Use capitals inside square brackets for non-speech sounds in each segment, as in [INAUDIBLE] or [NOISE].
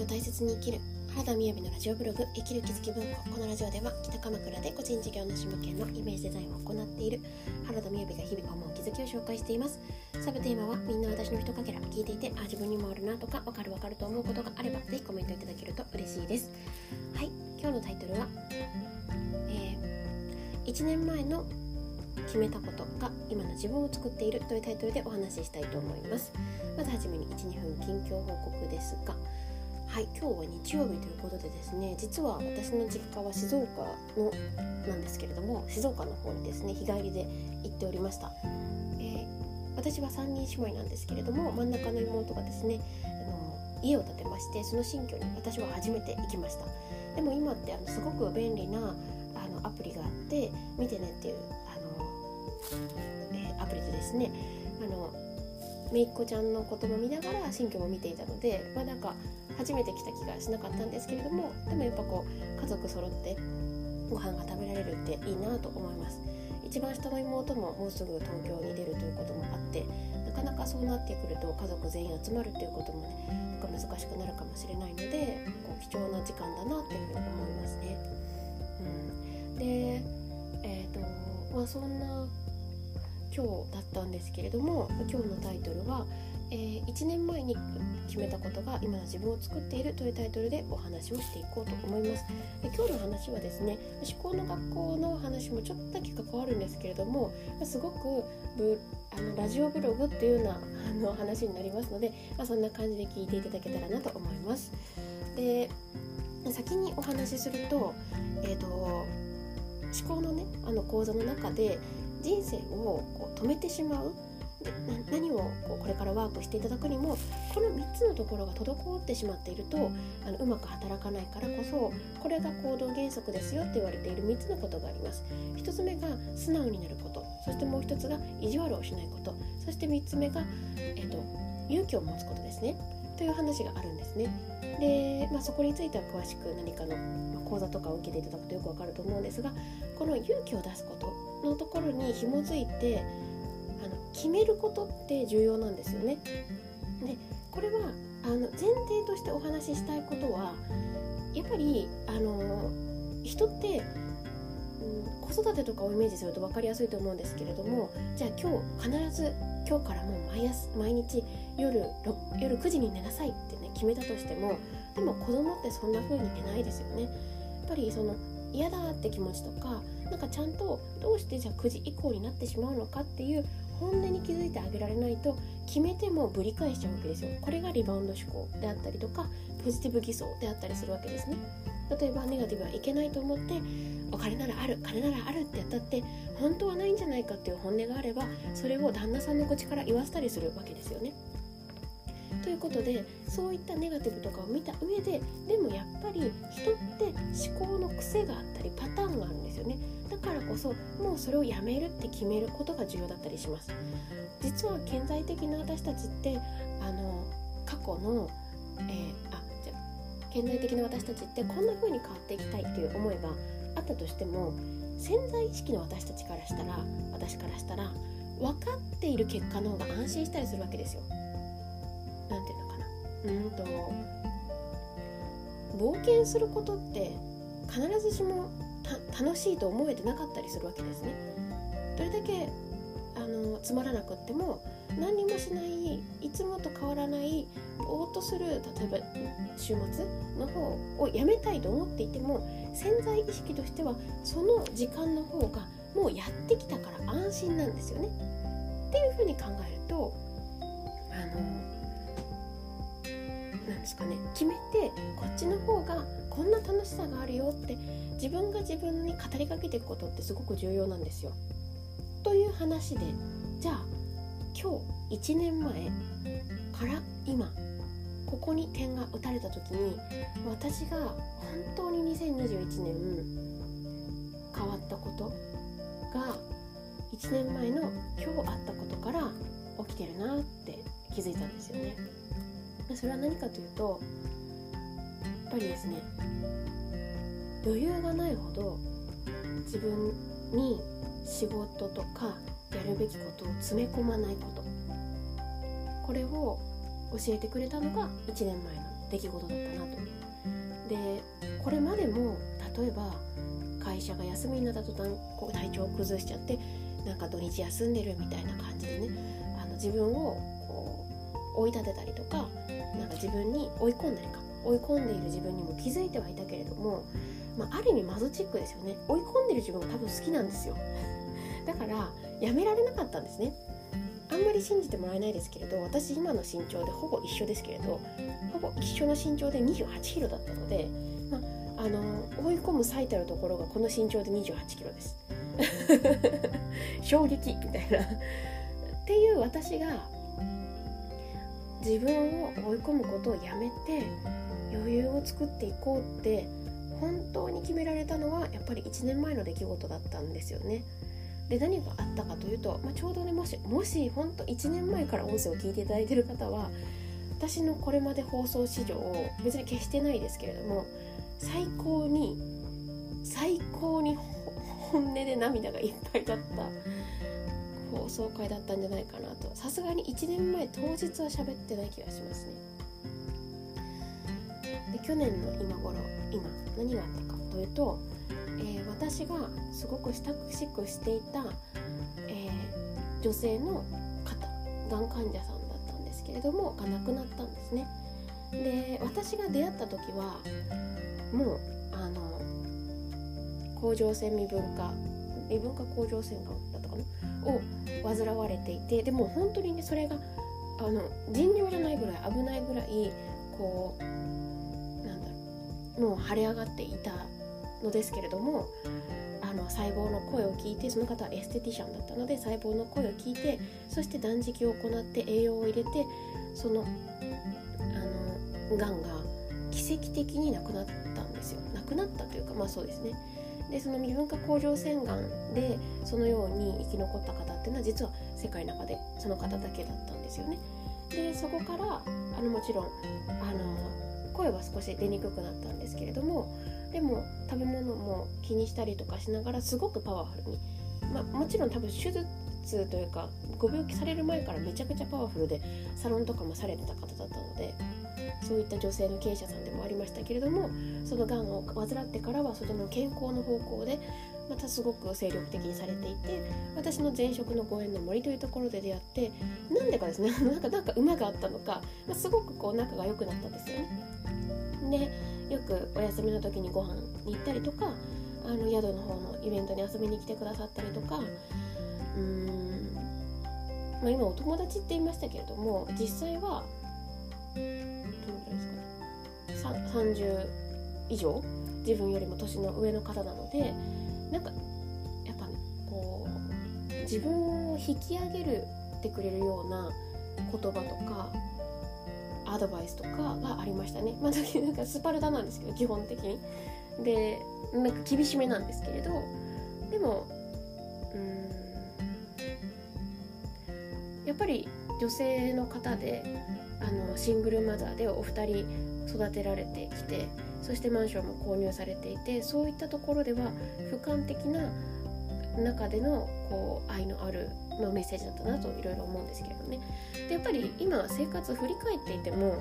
を大切に生きる。原田みやびのラジオブログ生きる気づき文庫。このラジオでは北鎌倉で個人事業主向けのイメージデザインを行っている。原田みやびが日々思う気づきを紹介しています。サブテーマはみんな私の一かけら聞いていてあ自分にもあるなとかわかるわかると思うことがあればぜひコメントいただけると嬉しいです。はい。今日のタイトルは、えー、1年前の決めたことが今の自分を作っているというタイトルでお話ししたいと思います。まずはじめに12分近況報告ですがはい今日は日曜日ということでですね実は私の実家は静岡のなんですけれども静岡の方にですね日帰りで行っておりました、えー、私は3人姉妹なんですけれども真ん中の妹がですねあの家を建てましてその新居に私は初めて行きました。でも今ってあのすごく便利なあのアプリがあって見てねっていうあのえー、アプリでですねめいっ子ちゃんのことも見ながら新居も見ていたので、まあ、なんか初めて来た気がしなかったんですけれどもでもやっぱこう家族揃ってご飯が食べられるっていいなと思います一番下の妹ももうすぐ東京に出るということもあってなかなかそうなってくると家族全員集まるっていうこともねなんか難しくなるかもしれないのでこう貴重な時間だなっていうふうに思いますね。うん、でえっ、ー、とまあそんな今日だったんですけれども今日のタイトルは、えー、1年前に決めたことが今の自分を作っているというタイトルでお話をしていこうと思います。で今日の話はですね思考の学校の話もちょっとだけ関わるんですけれどもすごくブあのラジオブログっていうようなあの話になりますので、まあ、そんな感じで聞いていただけたらなと思います。で先にお話しすると,、えーと、と思考のねあの講座の中で人生を止めてしまう？で何をこうこれからワークしていただくにもこの3つのところが滞ってしまっているとあのうまく働かないからこそこれが行動原則ですよって言われている3つのことがあります。1つ目が素直になること。そしてもう1つが意地悪をしないこと。そして3つ目が、えっと、勇気を持つことですね。という話があるんですね。で、まあ、そこについては詳しく何かの講座とかを受けていただくとよくわかると思うんですがこの勇気を出すことのところに紐づいて決めることって重要なんですよね。でこれはあの前提としてお話ししたいことはやっぱりあの人って、うん、子育てとかをイメージすると分かりやすいと思うんですけれどもじゃあ今日必ず今日からもう毎朝毎日夜夜9時に寝なさいってね決めたとしてもでも子供ってそんな風に寝ないですよね。やっぱりその嫌だって気持ちとかなんかちゃんとどうしてじゃあ9時以降になってしまうのかっていう本音に気づいてあげられないと決めてもぶり返しちゃうわけですよ。これがリバウンド思考であったりとかポジティブ偽装であったりするわけですね。例えばネガティブはいけないと思ってお金ならある金ならあるってやったって本当はないんじゃないかっていう本音があればそれを旦那さんの口から言わせたりするわけですよね。ということでそういったネガティブとかを見た上ででもやっぱり人って思考の癖があったりパターンがあるんですよね。だからこそもうそれをやめるって決めることが重要だったりします。実は顕在的な私たちってあの過去の、えー、あじゃ顕在的な私たちってこんな風に変わっていきたいっていう思いがあったとしても潜在意識の私たちからしたら私からしたら分かっている結果の方が安心したりするわけですよ。何て言うのかな。うんと冒険することって必ずしも楽しいと思えてなかったりするわけですね。どれだけあのつまらなくっても何にもしないいつもと変わらないぼーっとする例えば週末の方をやめたいと思っていても潜在意識としてはその時間の方がもうやってきたから安心なんですよね。っていうふうに考えるとあのなんですかね決めてこっちの方がこんな楽しさがあるよって自分が自分に語りかけていくことってすごく重要なんですよ。という話でじゃあ今日1年前から今ここに点が打たれた時に私が本当に2021年変わったことが1年前の今日あったことから起きてるなって気づいたんですよね。それは何かというとやっぱりですね余裕がないほど自分に仕事とかやるべきことを詰め込まないことこれを教えてくれたのが1年前の出来事だったなと。でこれまでも例えば会社が休みになった途端こう体調を崩しちゃってなんか土日休んでるみたいな感じでねあの自分をこう追い立てたりとかなんか自分に追い込んだりか追い込んでいる自分にも気づいてはいたけれども、まあ、ある意味マゾチックですよね。追い込んでる自分が多分好きなんですよ。[LAUGHS] だからやめられなかったんですね。あんまり信じてもらえないですけれど私今の身長でほぼ一緒ですけれどほぼ一緒の身長で2 8キロだったので、まあ、あの追い込む最たるところがこの身長で2 8キロです。[LAUGHS] 衝撃みたいな。っていう私が自分を追い込むことをやめて余裕を作っていこうって本当に決められたのはやっぱり1年前の出来事だったんですよね。で何があったかというと、まあ、ちょうどねもしもし本当1年前から音声を聞いていただいてる方は私のこれまで放送史上別に決してないですけれども最高に最高に本音で涙がいっぱいだった放送回だったんじゃないかなとさすがに1年前当日は喋ってない気がしますねで去年の今頃今何があったかというと、えー、私がすごく親しくしていた、えー、女性の方がん患者さんだったんですけれどもが亡くなったんですね。で私が出会った時はもうあの甲状腺未分化未分化甲状腺がんだったかな？を患われていてでも本当にねそれがあの尋常じゃないぐらい危ないぐらいこうもう腫れ上がっていたのですけれどもあの細胞の声を聞いてその方はエステティシャンだったので細胞の声を聞いてそして断食を行って栄養を入れてそのあのがんが奇跡的になくなったんですよなくなったというかまあそうですねでその未分化甲状腺がんでそのように生き残った方っていうのは実は世界の中でその方だけだったんですよね。でそこからあのもちろんあの声は少し出にくくなったんですけれどもでも食べ物も気にしたりとかしながらすごくパワフルに、まあ、もちろん多分手術というかご病気される前からめちゃくちゃパワフルでサロンとかもされてた方だったのでそういった女性の経営者さんでもありましたけれどもそのがんを患ってからはその健康の方向でまたすごく精力的にされていて私の前職のご縁の森というところで出会ってなんでかですね [LAUGHS] なんかなんか馬があったのか、まあ、すごくこう仲が良くなったんですよね。でよくお休みの時にご飯に行ったりとかあの宿の方のイベントに遊びに来てくださったりとかうーん、まあ、今お友達って言いましたけれども実際はどのぐらいですかね30以上自分よりも年の上の方なのでなんかやっぱねこう自分を引き上げるってくれるような言葉とかアドバイスとかがありましたね。まあ、なんかスパルタなんですけど基本的に。でなんか厳しめなんですけれどでもうんやっぱり女性の方であのシングルマザーでお二人育てられてきてそしてマンションも購入されていてそういったところでは俯瞰的な中でのこう愛のある、まあ、メッセージだったなといろいろ思うんですけれどね。でやっぱり今生活振り返っていても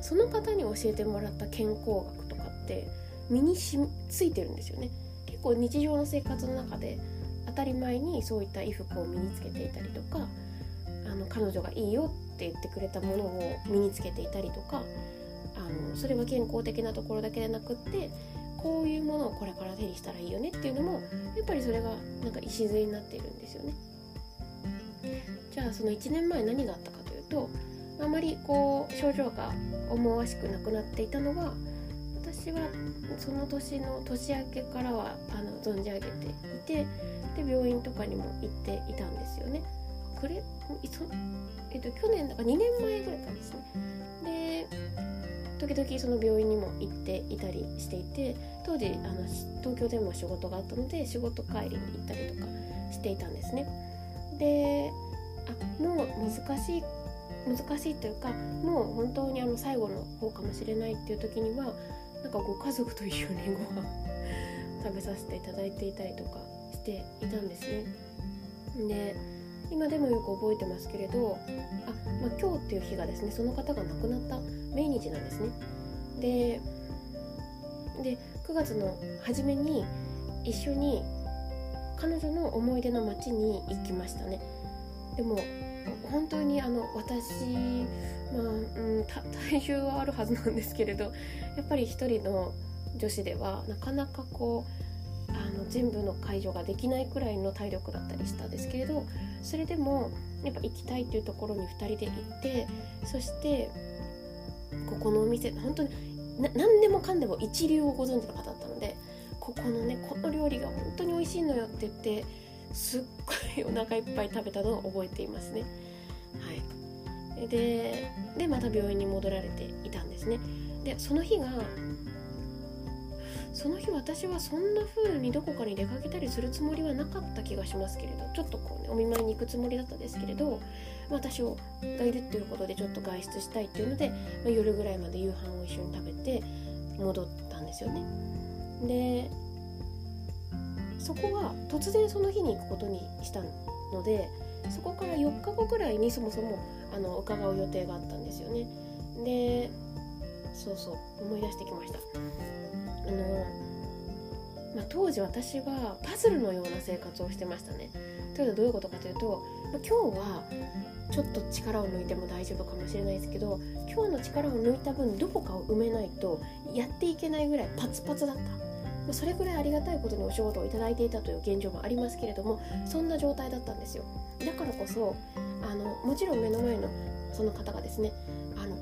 その方に教えてもらった健康学とかって身にしついてるんですよね。結構日常の生活の中で当たり前にそういった衣服を身につけていたりとかあの彼女がいいよって言ってくれたものを身につけていたりとかのそれは健康的なところだけでなくってこういうものをこれから手にしたらいいよねっていうのもやっぱりそれがなんか礎になっているんですよね。じゃあその1年前何があったかというとあまりこう症状が思わしくなくなっていたのは私はその年の年明けからはあの存じ上げていてで病院とかにも行っていたんですよね。これ、えっと、去年だから2年前ぐらいからですねで時々その病院にも行っていたりしていて当時あの東京でも仕事があったので仕事帰りに行ったりとかしていたんですね。であもう難しい難しいというかもう本当にあの最後の方かもしれないっていう時にはなんかご家族と一緒にご飯 [LAUGHS] 食べさせていただいていたりとかしていたんですね。で今でもよく覚えてますけれどあ、まあ、今日っていう日がですねその方が亡くなった命日なんですね。でで9月の初めに一緒に彼女の思い出の街に行きましたね。でも本当にあの私、まあうん、[LAUGHS] 体重はあるはずなんですけれどやっぱり一人の女子ではなかなかこうあの全部の介助ができないくらいの体力だったりしたんですけれどそれでもやっぱ行きたいというところに2人で行ってそしてここのお店本当に何でもかんでも一流をご存知の方だったのでここのねこの料理が本当に美味しいのよって言ってすっごいお腹いっぱい食べたのを覚えていますね。はい、ででまた病院に戻られていたんですね。でその日がその日私はそんな風にどこかに出かけたりするつもりはなかった気がしますけれどちょっとこうねお見舞いに行くつもりだったんですけれど私をがいるっていうことでちょっと外出したいっていうので、まあ、夜ぐらいまで夕飯を一緒に食べて戻ったんですよね。でそこは突然その日に行くことにしたのでそこから4日後ぐらいにそもそもあの伺う予定があったんですよね。でそうそう思い出してきました。あのまあ、当時私はパズルのような生活をしてましたね。というのはどういうことかというと、まあ、今日はちょっと力を抜いても大丈夫かもしれないですけど今日の力を抜いた分どこかを埋めないとやっていけないぐらいパツパツだった。まそれぐらいありがたいことにお仕事をいただいていたという現状もありますけれどもそんな状態だったんですよだからこそあのもちろん目の前のその方がですねあの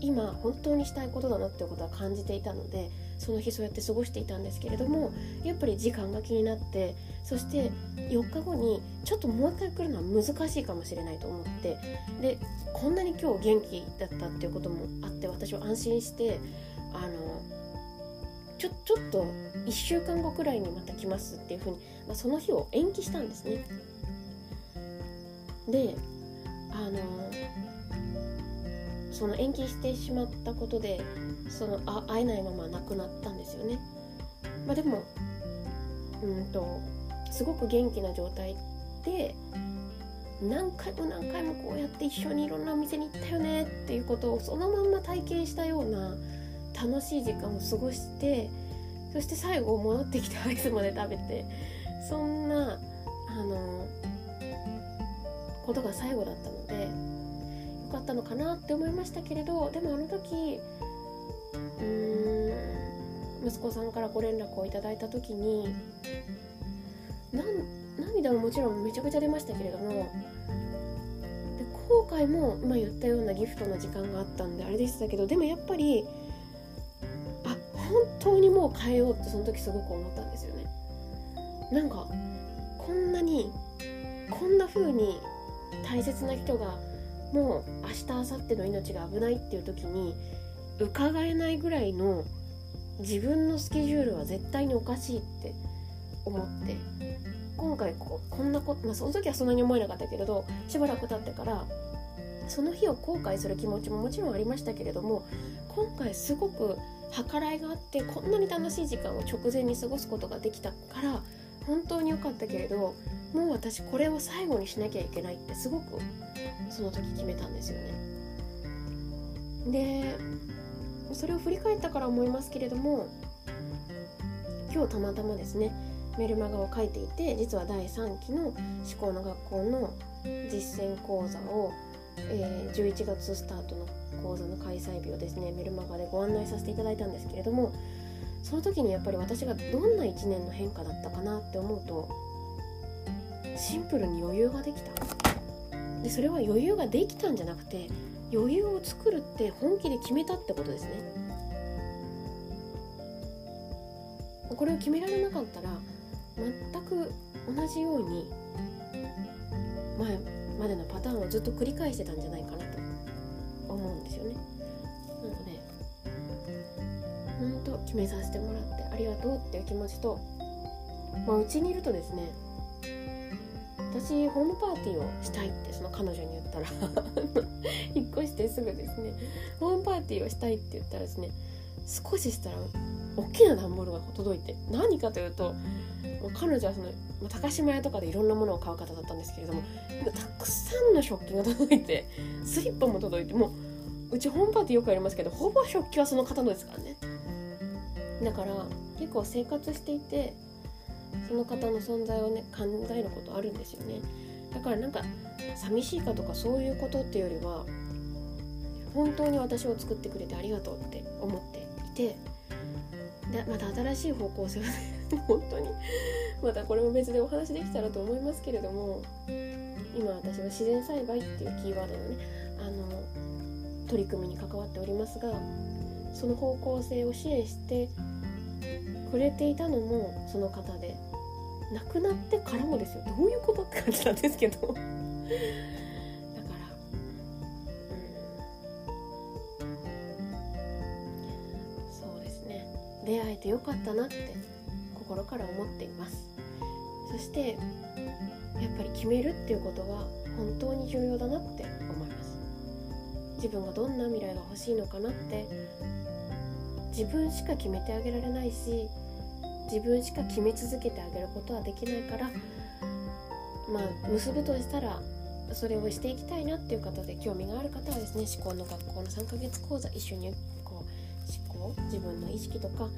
今本当にしたいことだなっていうことは感じていたのでその日そうやって過ごしていたんですけれどもやっぱり時間が気になってそして4日後にちょっともう一回来るのは難しいかもしれないと思ってでこんなに今日元気だったっていうこともあって私は安心してあのちょちょっと1週間後くらいにまた来ますっていうふうに、まあ、その日を延期したんですね。であのその延期してしまったことでそのあ会えないまま亡くなったんですよね。まあ、でもうんとすごく元気な状態で何回も何回もこうやって一緒にいろんなお店に行ったよねっていうことをそのまんま体験したような楽しい時間を過ごしてそして最後戻ってきてアイスまで食べてそんなあのことが最後だったのでよかったのかなって思いましたけれどでもあの時うん。息子さんからご連絡をいただいた時に涙ももちろんめちゃくちゃ出ましたけれどもで後悔も今言ったようなギフトの時間があったんであれでしたけどでもやっぱりあ本当にもう変えようってその時すごく思ったんですよね。なんかこんなにこんな風に大切な人がもう明日明後日の命が危ないっていう時に伺えないぐらいの自分のスケジュールは絶対におかしいって思って今回ここんなこと、まあ、その時はそんなに思えなかったけれどしばらく経ってからその日を後悔する気持ちももちろんありましたけれども今回すごく計らいがあってこんなに楽しい時間を直前に過ごすことができたから本当に良かったけれどもう私これを最後にしなきゃいけないってすごくその時決めたんですよね。でそれを振り返ったから思いますけれども今日たまたまですねメルマガを書いていて実は第3期の思考の学校の実践講座を、えー、11月スタートの講座の開催日をですねメルマガでご案内させていただいたんですけれどもその時にやっぱり私がどんな1年の変化だったかなって思うとシンプルに余裕ができた。でそれは余裕ができたんじゃなくて余裕を作るって本気で決めたってことですね。これを決められなかったら全く同じように前までのパターンをずっと繰り返してたんじゃないかなと思うんですよね。なので本当決めさせてもらってありがとうっていう気持ちとまあうちにいるとですね私ホームパーティーをしたいってその彼女に言ったら。[LAUGHS] 引っ越してすぐですね。ホームパーティーをしたいって言ったらですね少ししたら大きな段ボールが届いて何かというと彼女はその高島屋とかでいろんなものを買う方だったんですけれどもたくさんの食器が届いてスリッパも届いてもううちホームパーティーよくありますけどほぼ食器はその方のですからね。だから結構生活していてその方の存在をね考えることあるんですよね。だからなんか寂しいかとかそういうことっていうよりは本当に私を作ってくれてありがとうって思っていてでまた新しい方向性をね [LAUGHS] 本当にまたこれも別でお話できたらと思いますけれども今私は自然栽培っていうキーワードのねあの取り組みに関わっておりますがその方向性を支援してくれていたのもその方で亡くなってからもですよ。どういうことって感じなんですけど。だからうん。そうですね。出会えてよかったなって心から思っています。そしてやっぱり決めるっていうことは本当に重要だなって思います。自分がどんな未来が欲しいのかなって自分しか決めてあげられないし自分しか決め続けてあげることはできないからまあ結ぶとしたらそれをしていきたいなっていう方で興味がある方はですね思考の学校の3ヶ月講座一緒にこう思考自分の意識とか考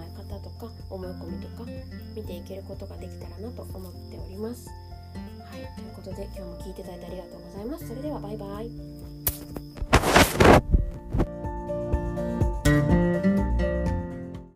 え方とか思い込みとか見ていけることができたらなと思っております。はい、ということで今日も聞いていただいてありがとうございます。それではバイバイ。